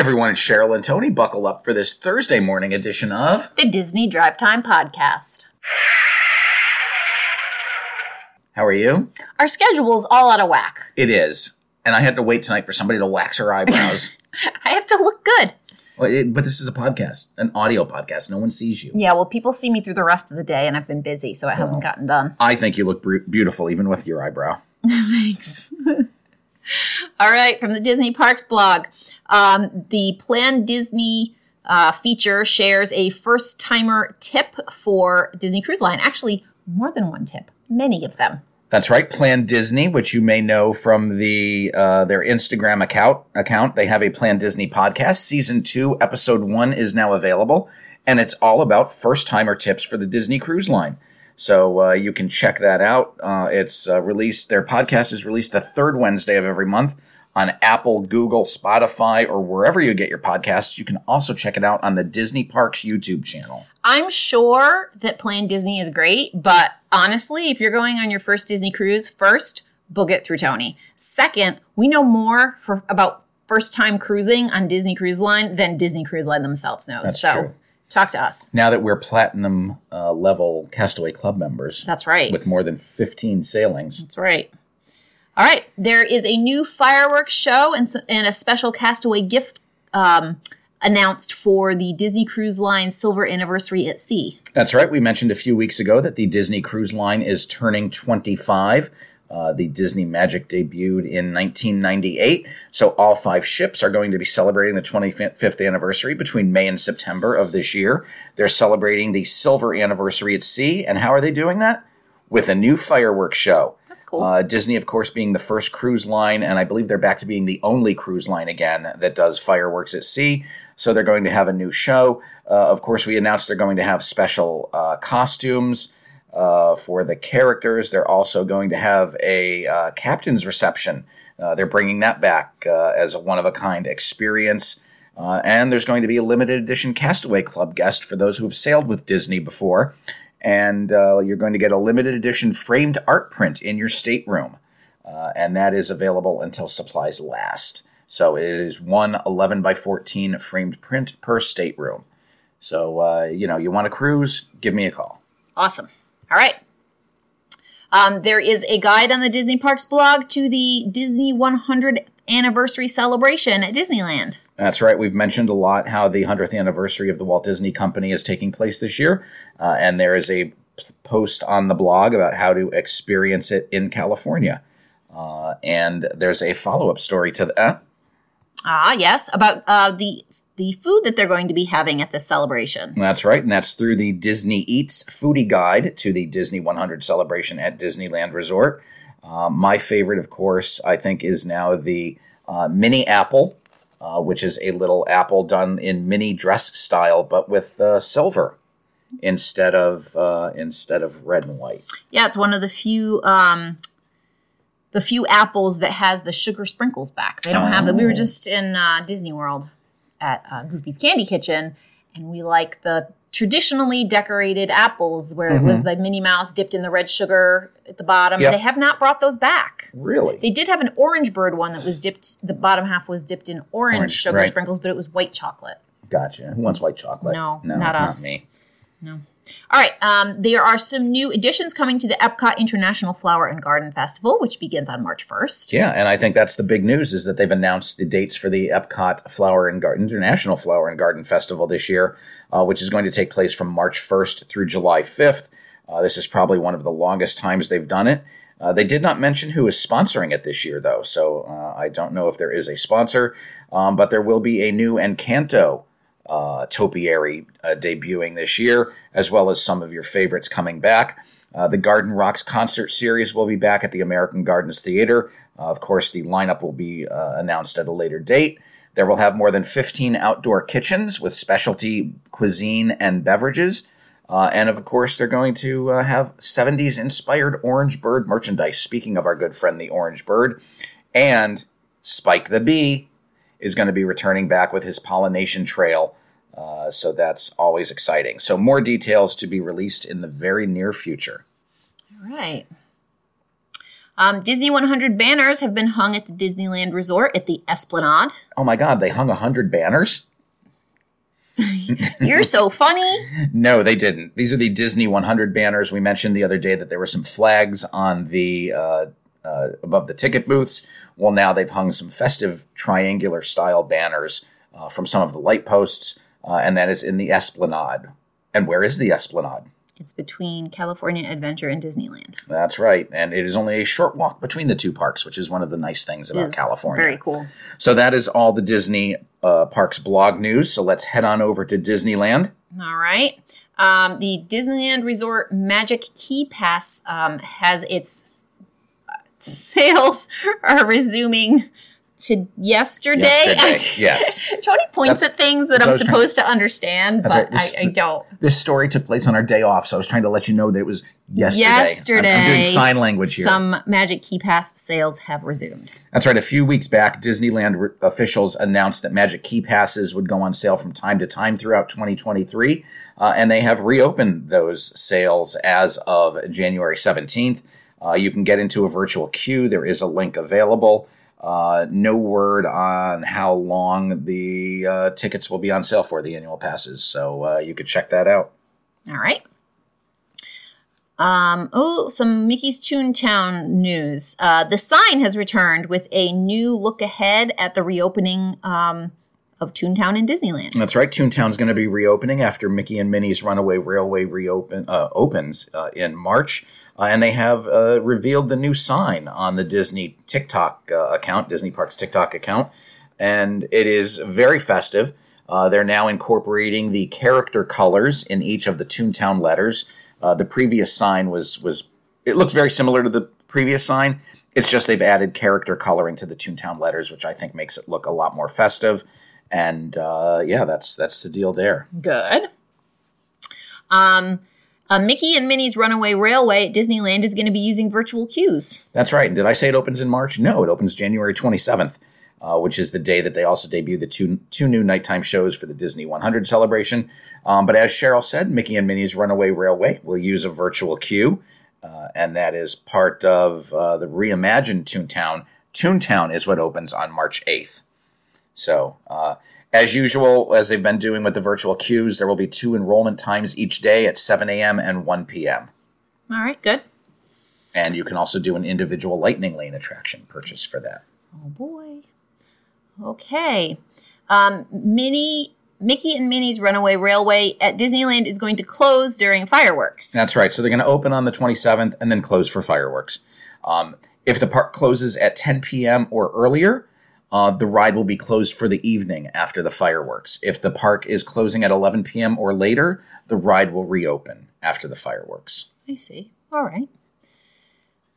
everyone, it's Cheryl and Tony. Buckle up for this Thursday morning edition of the Disney Drive Time Podcast. How are you? Our schedule's all out of whack. It is. And I had to wait tonight for somebody to wax her eyebrows. I have to look good. Well, it, but this is a podcast, an audio podcast. No one sees you. Yeah, well, people see me through the rest of the day, and I've been busy, so it hasn't gotten done. I think you look beautiful, even with your eyebrow. Thanks. All right, from the Disney Parks blog. Um, the Plan Disney uh, feature shares a first timer tip for Disney Cruise Line. Actually, more than one tip, many of them. That's right, Plan Disney, which you may know from the uh, their Instagram account. Account they have a Plan Disney podcast. Season two, episode one is now available, and it's all about first timer tips for the Disney Cruise Line. So uh, you can check that out. Uh, it's uh, released. Their podcast is released the third Wednesday of every month on Apple, Google, Spotify, or wherever you get your podcasts. You can also check it out on the Disney Parks YouTube channel. I'm sure that Plan Disney is great, but honestly, if you're going on your first Disney cruise, first, book it through Tony. Second, we know more for about first time cruising on Disney Cruise Line than Disney Cruise Line themselves knows. That's so true. talk to us. Now that we're platinum uh, level Castaway Club members, That's right. with more than 15 sailings. That's right. All right. There is a new fireworks show and, and a special castaway gift um, announced for the Disney Cruise Line silver anniversary at sea. That's right. We mentioned a few weeks ago that the Disney Cruise Line is turning 25. Uh, the Disney Magic debuted in 1998. So all five ships are going to be celebrating the 25th anniversary between May and September of this year. They're celebrating the silver anniversary at sea. And how are they doing that? With a new fireworks show. Cool. Uh, Disney, of course, being the first cruise line, and I believe they're back to being the only cruise line again that does fireworks at sea. So they're going to have a new show. Uh, of course, we announced they're going to have special uh, costumes uh, for the characters. They're also going to have a uh, captain's reception. Uh, they're bringing that back as a one of a kind experience. And there's going to be a limited edition Castaway Club guest for those who have sailed with Disney before. And uh, you're going to get a limited edition framed art print in your stateroom. Uh, and that is available until supplies last. So it is one 11 by 14 framed print per stateroom. So, uh, you know, you want to cruise, give me a call. Awesome. All right. Um, there is a guide on the Disney Parks blog to the Disney 100th anniversary celebration at Disneyland. That's right. We've mentioned a lot how the 100th anniversary of the Walt Disney Company is taking place this year. Uh, and there is a post on the blog about how to experience it in California. Uh, and there's a follow up story to that. Ah, yes, about uh, the the food that they're going to be having at the celebration. That's right. And that's through the Disney Eats foodie guide to the Disney 100 celebration at Disneyland Resort. Uh, my favorite, of course, I think, is now the uh, Minnie apple, uh, which is a little apple done in Minnie dress style, but with uh, silver instead of uh, instead of red and white. Yeah, it's one of the few um, the few apples that has the sugar sprinkles back. They don't have them. We were just in uh, Disney World at uh, Goofy's Candy Kitchen, and we like the traditionally decorated apples where it was mm-hmm. the Minnie Mouse dipped in the red sugar at the bottom. Yep. They have not brought those back. Really? They did have an orange bird one that was dipped. The bottom half was dipped in orange, Orange, sugar right. sprinkles, but it was white chocolate. Gotcha. Who wants white chocolate? No, no not us. me. All right. Um, there are some new additions coming to the Epcot International Flower and Garden Festival, which begins on March 1st. Yeah, and I think that's the big news is that they've announced the dates for the Epcot Flower and Garden International Flower and Garden Festival this year, uh, which is going to take place from March 1st through July 5th. Uh, this is probably one of the longest times they've done it. Uh, they did not mention who is sponsoring it this year, though, so uh, I don't know if there is a sponsor, um, but there will be a new Encanto uh, topiary uh, debuting this year, as well as some of your favorites coming back. Uh, the Garden Rocks concert series will be back at the American Gardens Theater. Uh, of course, the lineup will be uh, announced at a later date. There will have more than 15 outdoor kitchens with specialty cuisine and beverages. Uh, and of course, they're going to have 70s inspired Orange Bird merchandise. Speaking of our good friend, the Orange Bird. And Spike the Bee is going to be returning back with his pollination trail. Uh, so that's always exciting. So, more details to be released in the very near future. All right. Um, Disney 100 banners have been hung at the Disneyland Resort at the Esplanade. Oh my God, they hung 100 banners? You're so funny. No, they didn't. These are the Disney 100 banners. We mentioned the other day that there were some flags on the uh, uh, above the ticket booths. Well, now they've hung some festive triangular style banners uh, from some of the light posts, uh, and that is in the Esplanade. And where is the Esplanade? It's between California Adventure and Disneyland. That's right. And it is only a short walk between the two parks, which is one of the nice things about It's California. Very cool. So that is all the Disney uh, parks blog news. So let's head on over to Disneyland. All right. Um, the Disneyland Resort Magic Key Pass um, has its sales are resuming to yesterday. Yesterday, yes. Tony points That's- at things that I'm supposed to understand, but right. This- I, I don't. This story took place on our day off, so I was trying to let you know that it was yesterday. I'm- Yesterday, I'm, doing sign language here. Some Magic Key Pass sales have resumed. That's right. A few weeks back, Disneyland re- officials announced that Magic Key Passes would go on sale from time to time throughout 2023, uh, and they have reopened those sales as of January 17th. Uh, you can get into a virtual queue. There is a link available. Uh, no word on how long the uh, tickets will be on sale for the annual passes, so uh, you could check that out. All right. Um, oh, some Mickey's Toontown news. Uh, the sign has returned with a new look ahead at the reopening um, of Toontown in Disneyland. That's right. Toontown's going to be reopening after Mickey and Minnie's Runaway Railway reopen uh, opens uh, in March, uh, and they have uh, revealed the new sign on the Disney TikTok uh, account, Disney Parks TikTok account, and it is very festive. Uh, they're now incorporating the character colors in each of the Toontown letters. Uh, the previous sign was was it looks very similar to the previous sign. It's just they've added character coloring to the Toontown letters, which I think makes it look a lot more festive. And uh, yeah, that's that's the deal there. Good. Um, uh, Mickey and Minnie's Runaway Railway at Disneyland is going to be using virtual queues. That's right. Did I say it opens in March? No, it opens January 27th, uh, which is the day that they also debut the two two new nighttime shows for the Disney 100 celebration. Um, but as Cheryl said, Mickey and Minnie's Runaway Railway will use a virtual queue, uh, and that is part of uh, the reimagined Toontown. Toontown is what opens on March 8th. So, uh, as usual, as they've been doing with the virtual queues, there will be two enrollment times each day at 7 a.m. and 1 p.m. All right, good. And you can also do an individual Lightning Lane attraction purchase for that. Oh boy. Okay. Um, Minnie, Mickey and Minnie's Runaway Railway at Disneyland is going to close during fireworks. That's right. So they're going to open on the 27th and then close for fireworks. Um, if the park closes at 10 p.m. or earlier, uh, the ride will be closed for the evening after the fireworks. If the park is closing at 11 p.m. or later, the ride will reopen after the fireworks. I see. All right.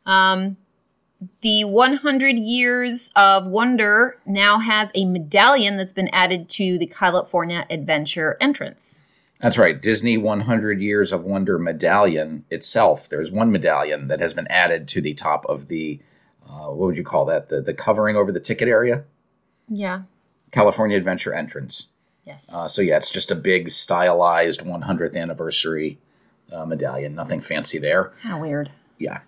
Um, the 100 Years of Wonder now has a medallion that's been added to the California Adventure entrance. That's right. Disney 100 Years of Wonder medallion itself. There's one medallion that has been added to the top of the, uh, what would you call that? The, the covering over the ticket area? Yeah. California Adventure entrance. Yes. Uh, so yeah, it's just a big stylized 100th anniversary uh, medallion. Nothing fancy there. Kind of weird. Yeah.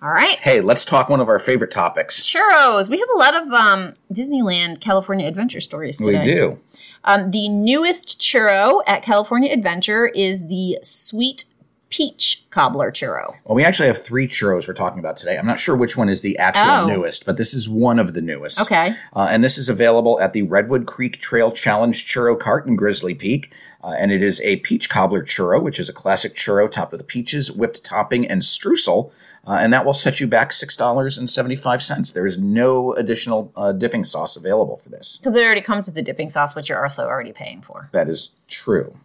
All right. Hey, let's talk one of our favorite topics. Churros. We have a lot of um, Disneyland California Adventure stories today. We do. Um, the newest churro at California Adventure is the sweet peach cobbler churro. Well, we actually have three churros we're talking about today. I'm not sure which one is the actual Oh. newest, but this is one of the newest. Okay. Uh, and this is available at the Redwood Creek Trail Challenge Churro Cart in Grizzly Peak. Uh, and it is a peach cobbler churro, which is a classic churro topped with peaches, whipped topping, and streusel. Uh, and that will set you back $6.75. There is no additional uh, dipping sauce available for this. Because it already comes with the dipping sauce, which you're also already paying for. That is true.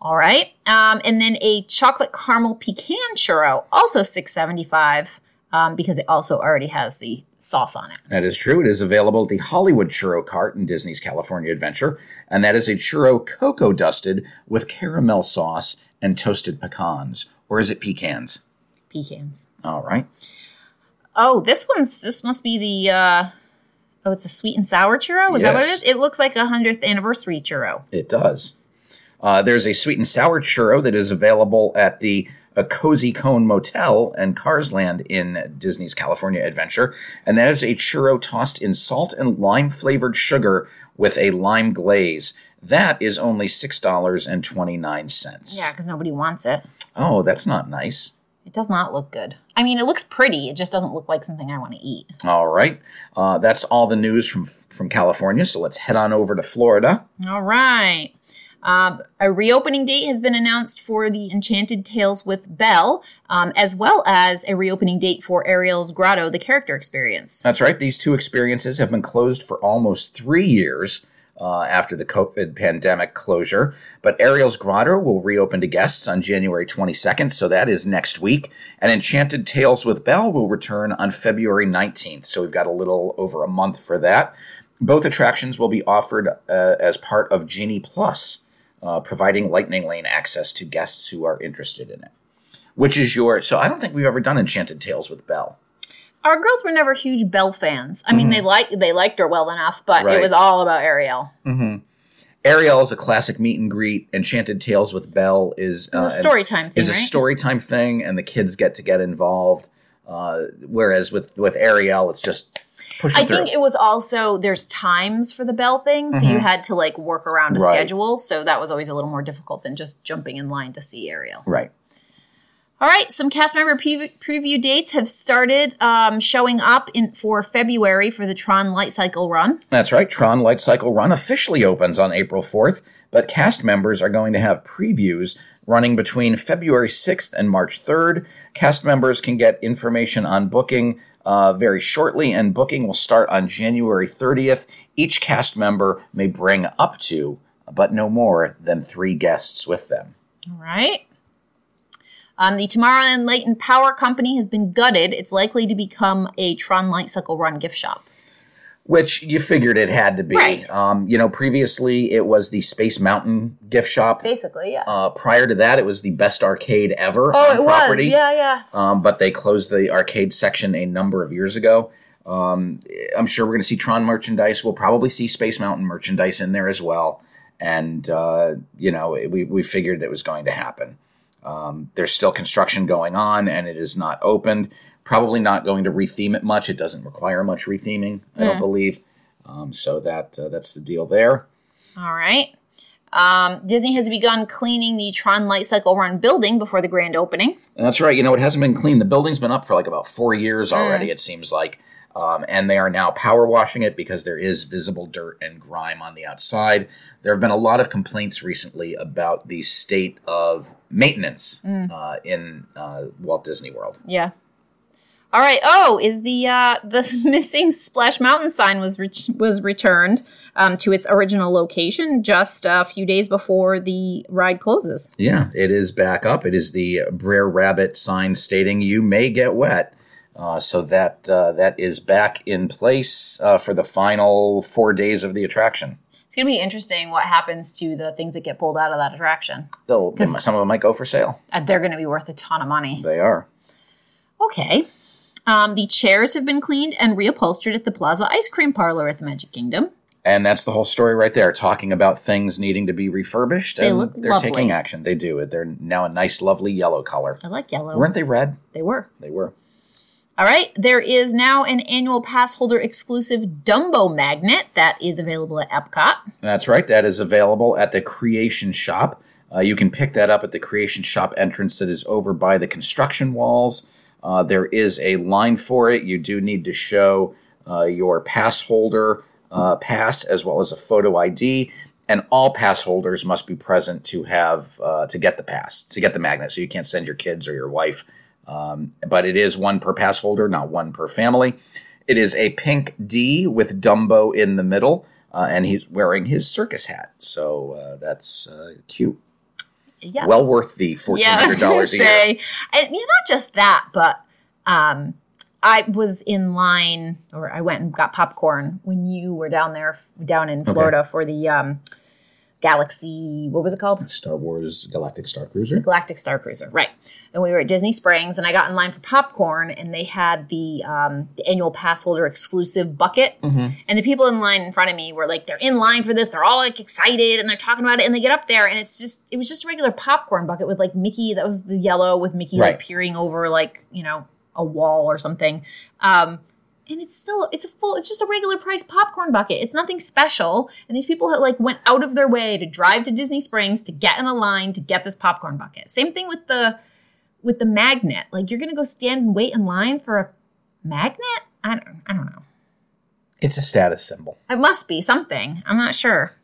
All right. Um, and then a chocolate caramel pecan churro, also six seventy five, um, because it also already has the sauce on it. That is true. It is available at the Hollywood Churro Cart in Disney's California Adventure, and that is a churro cocoa dusted with caramel sauce and toasted pecans. Or is it pecans? Pecans. All right. Oh, this one's this must be the uh oh, it's a sweet and sour churro. Is that what it is? It looks like a hundredth anniversary churro. It does. Uh, there's a sweet and sour churro that is available at the a Cozy Cone Motel and Cars Land in Disney's California Adventure. And that is a churro tossed in salt and lime flavored sugar with a lime glaze. That is only $6.29. Yeah, because nobody wants it. Oh, that's not nice. It does not look good. I mean, it looks pretty. It just doesn't look like something I want to eat. All right. Uh, that's all the news from, from California. So let's head on over to Florida. All right. Um, a reopening date has been announced for the Enchanted Tales with Belle, um, as well as a reopening date for Ariel's Grotto, the character experience. That's right. These two experiences have been closed for almost three years. Uh, after the COVID pandemic closure. But Ariel's Grotto will reopen to guests on January 22nd, so that is next week. And Enchanted Tales with Belle will return on February 19th, so we've got a little over a month for that. Both attractions will be offered uh, as part of Genie Plus, uh, providing Lightning Lane access to guests who are interested in it. Which is your. So I don't think we've ever done Enchanted Tales with Belle. Our girls were never huge Belle fans. I mean, they liked they liked her well enough, but Mm-hmm. Right. it was all about Ariel. Ariel is a classic meet and greet. Enchanted Tales with Belle is It's a story time thing, is a story time thing, and the kids get to get involved. Uh, whereas with with Ariel, it's just push I through. think it was also there's times for the Belle thing, so you had to like work around a Mm-hmm. Right. schedule. So that was always a little more difficult than just jumping in line to see Ariel. right. All right, some cast member preview, preview dates have started um, showing up in for February for the Tron Light Cycle run. That's right. Tron Light Cycle Run officially opens on April 4th, but cast members are going to have previews running between February 6th and March 3rd. Cast members can get information on booking uh, very shortly, and booking will start on January 30th. Each cast member may bring up to, but no more than three guests with them. All right. Um, the Tomorrowland Light and Power Company has been gutted. It's likely to become a Tron Light Cycle run gift shop. Which you figured it had to be. Right. Um, you know, previously it was the Space Mountain gift shop. Basically, yeah. Uh, prior to that, it was the best arcade ever oh, on it property. was. Yeah, yeah. Um, but they closed the arcade section a number of years ago. Um, I'm sure we're going to see Tron merchandise. We'll probably see Space Mountain merchandise in there as well. And, uh, you know, we, we figured that was going to happen. Um, there's still construction going on and it is not opened. Probably not going to retheme it much. It doesn't require much retheming, I don't believe. Um, so that uh, that's the deal there. All right. Um, Disney has begun cleaning the Tron Light Cycle Run building before the grand opening. And that's right. You know, it hasn't been cleaned. The building's been up for like about four years already, it seems like. Um, and they are now power washing it because there is visible dirt and grime on the outside. There have been a lot of complaints recently about the state of maintenance uh, in uh, Walt Disney World. Yeah. All right. Oh, is the uh, the missing Splash Mountain sign was ret- was returned um, to its original location just a few days before the ride closes. Yeah, it is back up. It is the Brer Rabbit sign stating "You may get wet." Uh, so that uh, that is back in place uh, for the final four days of the attraction. It's gonna be interesting what happens to the things that get pulled out of that attraction. So some of them might go for sale. Uh, they're gonna be worth a ton of money. They are. Okay. Um, the chairs have been cleaned and reupholstered at the Plaza Ice Cream Parlor at the Magic Kingdom. And that's the whole story right there, talking about things needing to be refurbished. They and they're lovely. taking action. They do. it. They're now a nice, lovely yellow color. I like yellow. Weren't they red? they were. They were. All right. There is now an annual pass holder exclusive Dumbo magnet that is available at Epcot. That's right. That is available at the Creation Shop. Uh, you can pick that up at the Creation Shop entrance that is over by the construction walls. Uh, there is a line for it. You do need to show uh, your pass holder uh, pass as well as a photo ID, and all pass holders must be present to have uh, to get the pass to get the magnet. So you can't send your kids or your wife, um, but it is one per pass holder, not one per family. It is a pink D with Dumbo in the middle, uh, and he's wearing his circus hat. So uh, that's cute. Yeah. Well worth the fourteen yeah, hundred dollars a year. say, and, you know, not just that, but um, I was in line, or I went and got popcorn when you were down there, down in Florida for the um, Galaxy. What was it called? Star Wars Galactic Star Cruiser. Galactic Star Cruiser, right? And we were at Disney Springs, and I got in line for popcorn, and they had the um, the annual pass holder exclusive bucket, and the people in line in front of me were like, they're in line for this, they're all like excited, and they're talking about it, and they get up there, and it's just it was just a regular popcorn bucket with like Mickey, that was the yellow with Mickey Right. like peering over like you know a wall or something. Um, and it's still it's a full it's just a regular price popcorn bucket. It's nothing special. And these people have, like went out of their way to drive to disney springs to get in a line to get this popcorn bucket. Same thing with the with the magnet. Like you're gonna go stand and wait in line for a magnet? I don't, I don't know. It's a status symbol. it must be something. I'm not sure.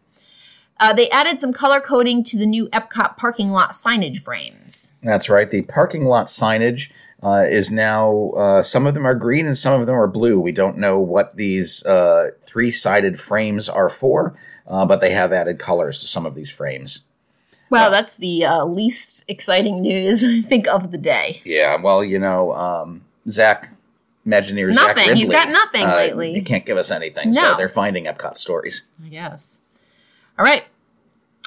Uh, they added some color coding to the new epcot parking lot signage frames. That's right. The parking lot signage uh, is now, uh, some of them are green and some of them are blue. We don't know what these uh, three sided frames are for, uh, but they have added colors to some of these frames. wow that's the uh, least exciting news i think of the day Yeah, well, you know, um, Zach, Imagineer Zach Nothing. Riddley. He's got nothing uh, lately. He can't give us anything, so they're finding Epcot stories. I guess. All right.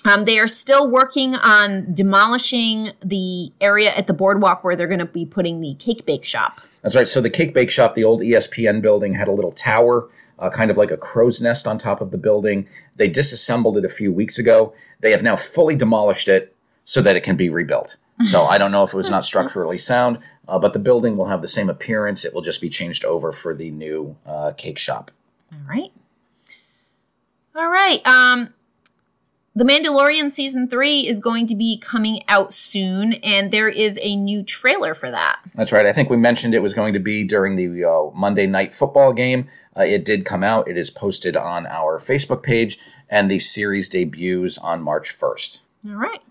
Um, they are still working on demolishing the area at the boardwalk where they're going to be putting the cake bake shop. That's right. So the Cake Bake Shop, the old ESPN building, had a little tower, uh, kind of like a crow's nest on top of the building. They disassembled it a few weeks ago. They have now fully demolished it so that it can be rebuilt. So I don't know if it was not structurally sound, uh, but the building will have the same appearance. It will just be changed over for the new uh, cake shop. All right. All right. Um, the Mandalorian season three is going to be coming out soon, and there is a new trailer for that. That's right. I think we mentioned it was going to be during the uh, Monday night football game. Uh, it did come out. It is posted on our Facebook page, and the series debuts on March 1st. All right.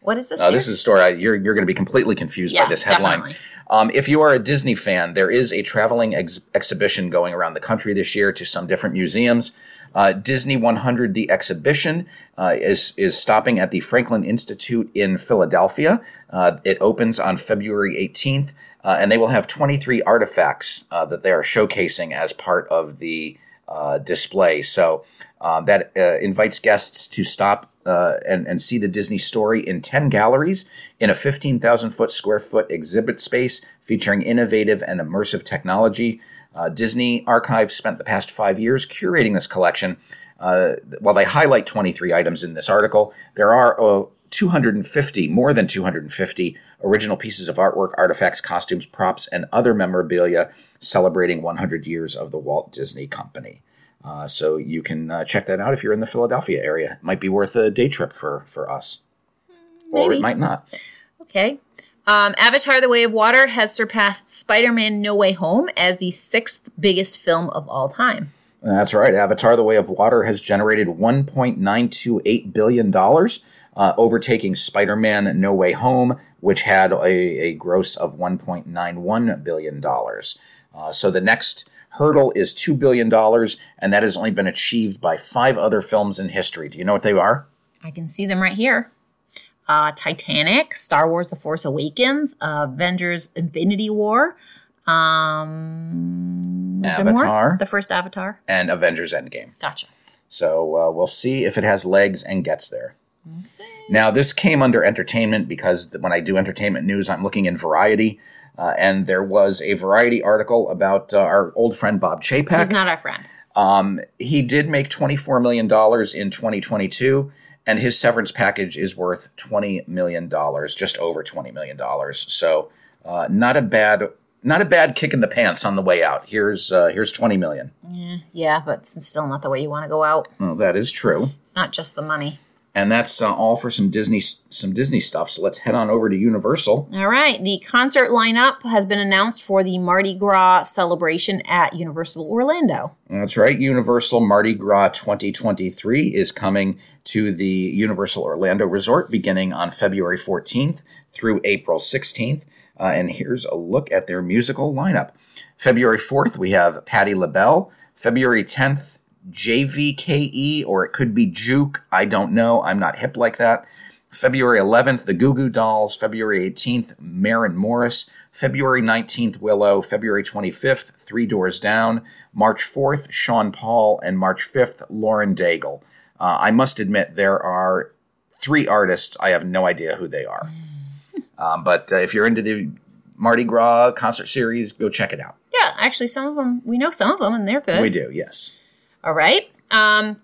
What is this? Uh, this is a story I, you're, you're going to be completely confused Yeah, by this headline. Um, if you are a Disney fan, there is a traveling ex- exhibition going around the country this year to some different museums. Uh, Disney 100, the exhibition, uh, is is stopping at the Franklin Institute in Philadelphia. Uh, it opens on February 18th, uh, and they will have 23 artifacts uh, that they are showcasing as part of the uh, display. So uh, that uh, invites guests to stop uh, and, and see the Disney story in 10 galleries in a 15,000 foot square foot exhibit space featuring innovative and immersive technology. Uh, Disney Archives spent the past five years curating this collection. Uh, while they highlight 23 items in this article, there are uh, 250, more than 250 original pieces of artwork, artifacts, costumes, props, and other memorabilia celebrating 100 years of the Walt Disney Company. Uh, so you can uh, check that out if you're in the Philadelphia area. It might be worth a day trip for for us, or it might not. Okay. Um, Avatar: The Way of Water has surpassed Spider-Man: No Way Home as the sixth biggest film of all time. That's right. Avatar: The Way of Water has generated 1.928 billion dollars, uh, overtaking Spider-Man: No Way Home, which had a, a gross of 1.91 billion dollars. Uh, so the next hurdle is two billion dollars, and that has only been achieved by five other films in history. Do you know what they are? I can see them right here. Uh, Titanic, Star Wars: The Force Awakens, uh, Avengers: Infinity War, um, more? Avatar. the first Avatar. And Avengers: Endgame. Gotcha. So uh, we'll see if it has legs and gets there. Now, this came under entertainment because when I do entertainment news, I'm looking in Variety, uh, and there was a Variety article about uh, our old friend Bob Chapek. He's not our friend. Um, he did make $24 million in 2022, and his severance package is worth $20 million, just over $20 million. So, uh, not a bad. Not a bad kick in the pants on the way out. Here's uh, here's twenty million. Yeah, but it's still not the way you want to go out. Well, that is true. It's not just the money. And that's uh, all for some Disney some Disney stuff. So let's head on over to Universal. All right. The concert lineup has been announced for the Mardi Gras celebration at Universal Orlando. That's right. Universal Mardi Gras 2023 is coming to the Universal Orlando Resort beginning on February 14th through April 16th. Uh, and here's a look at their musical lineup. February 4th, we have Patti LaBelle. February 10th, JVKE, or it could be Juke. I don't know. I'm not hip like that. February 11th, the Goo Goo Dolls. February 18th, Maren Morris. February 19th, Willow. February 25th, Three Doors Down. March 4th, Sean Paul. And March 5th, Lauren Daigle. Uh, I must admit, there are three artists. I have no idea who they are. Um, but uh, if you're into the Mardi Gras concert series, go check it out. Yeah, actually, some of them we know some of them, and they're good. We do, yes. All right. Um,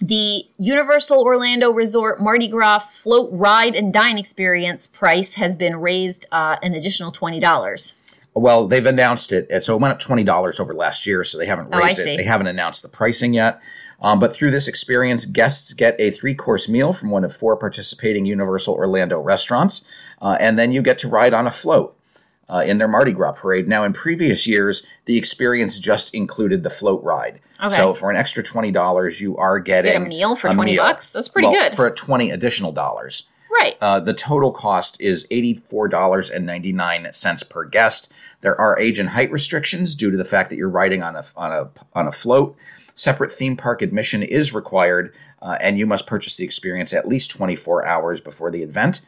the Universal Orlando Resort Mardi Gras float ride and dine experience price has been raised uh, an additional twenty dollars. Well, they've announced it, so it went up twenty dollars over last year. So they haven't Oh, raised see. it. They haven't announced the pricing yet. Um, but through this experience, guests get a three-course meal from one of four participating Universal Orlando restaurants, uh, and then you get to ride on a float uh, in their Mardi Gras parade. Now, in previous years, the experience just included the float ride. Okay. So for an extra twenty dollars, you are getting Get a meal for a 20 meal. bucks? That's pretty Well, good. for twenty additional dollars. Right. Uh, the total cost is $84.99 per guest. There are age and height restrictions due to the fact that you're riding on a, on a, on a float. Separate theme park admission is required, uh, and you must purchase the experience at least 24 hours before the event.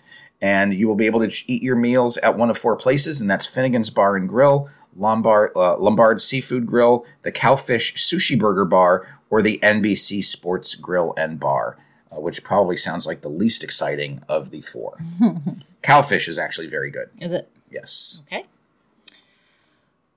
And you will be able to eat your meals at one of four places, and that's Finnegan's Bar and Grill, Lombard, uh, Lombard Seafood Grill, the Cowfish Sushi Burger Bar, or the NBC Sports Grill and Bar, uh, which probably sounds like the least exciting of the four. Cowfish is actually very good. Is it Yes. okay?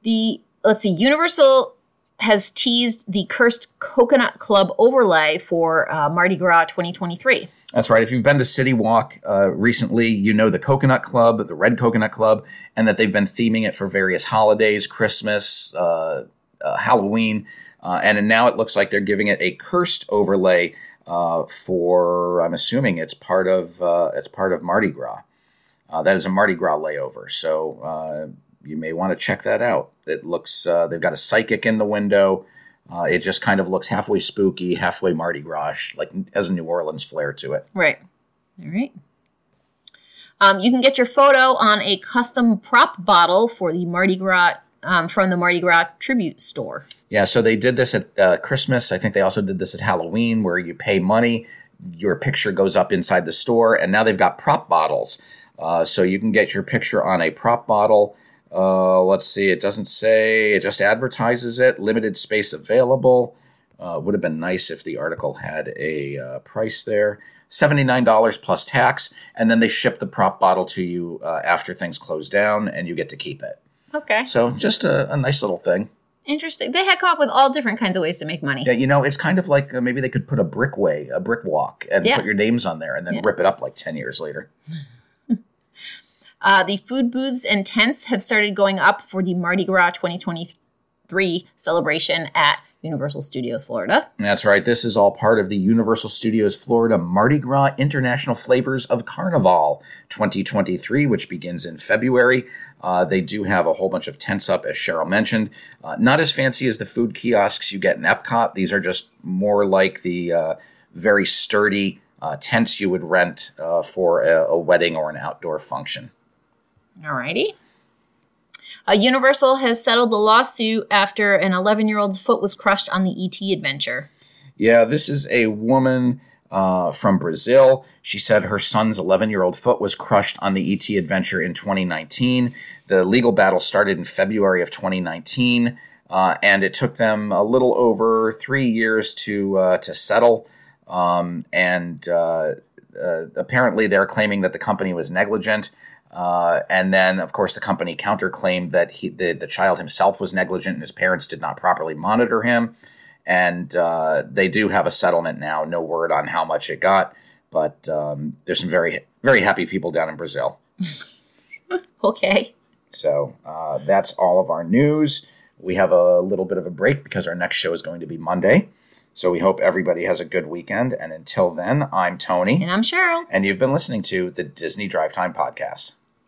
The let's see. Universal has teased the cursed coconut club overlay for uh, Mardi Gras 2023. That's right. If you've been to City Walk uh, recently, you know the Coconut Club, the Red Coconut Club, and that they've been theming it for various holidays, Christmas, uh, uh, Halloween, uh, and now it looks like they're giving it a cursed overlay uh, for. I'm assuming it's part of uh, it's part of Mardi Gras. That is a Mardi Gras layover, so you may want to check that out. It looks they've got a psychic in the window. Uh, it just kind of looks halfway spooky, halfway Mardi Gras, like has a New Orleans flair to it. Right. All right. Um, you can get your photo on a custom prop bottle for the Mardi Gras um, from the Mardi Gras tribute store. Yeah, so they did this at uh, Christmas. I think they also did this at Halloween, where you pay money, your picture goes up inside the store, and now they've got prop bottles. Uh, so you can get your picture on a prop bottle. Uh, let's see, it doesn't say, it just advertises it. Limited space available. Uh, would have been nice if the article had a uh, price there. $79 plus tax, and then they ship the prop bottle to you uh, after things close down, and you get to keep it. Okay. So just a, a nice little thing. Interesting. They had come up with all different kinds of ways to make money. Yeah, you know, it's kind of like uh, maybe they could put a brickway, a brick walk, and Yeah. put your names on there, and then Yeah. rip it up like ten years later. Uh, the food booths and tents have started going up for the Mardi Gras 2023 celebration at Universal Studios Florida. That's right. This is all part of the Universal Studios Florida Mardi Gras International Flavors of Carnival 2023, which begins in February. Uh, they do have a whole bunch of tents up, as Cheryl mentioned. Uh, not as fancy as the food kiosks you get in Epcot. These are just more like the uh, very sturdy uh, tents you would rent uh, for a, a wedding or an outdoor function. Alrighty. Uh, Universal has settled the lawsuit after an 11 year old's foot was crushed on the ET adventure. Yeah, this is a woman uh, from Brazil. She said her son's 11 year old foot was crushed on the ET adventure in 2019. The legal battle started in February of 2019, uh, and it took them a little over three years to uh, to settle. Um, and uh, uh, apparently, they're claiming that the company was negligent. Uh, and then, of course, the company counterclaimed that he, the, the child himself was negligent and his parents did not properly monitor him and uh, they do have a settlement now. No word on how much it got, but um, there's some very very happy people down in Brazil. Okay. So uh, that's all of our news. We have a little bit of a break because our next show is going to be Monday. So we hope everybody has a good weekend. And until then, I'm Tony, And I'm Cheryl. and you've been listening to the Disney Drive Time Podcast.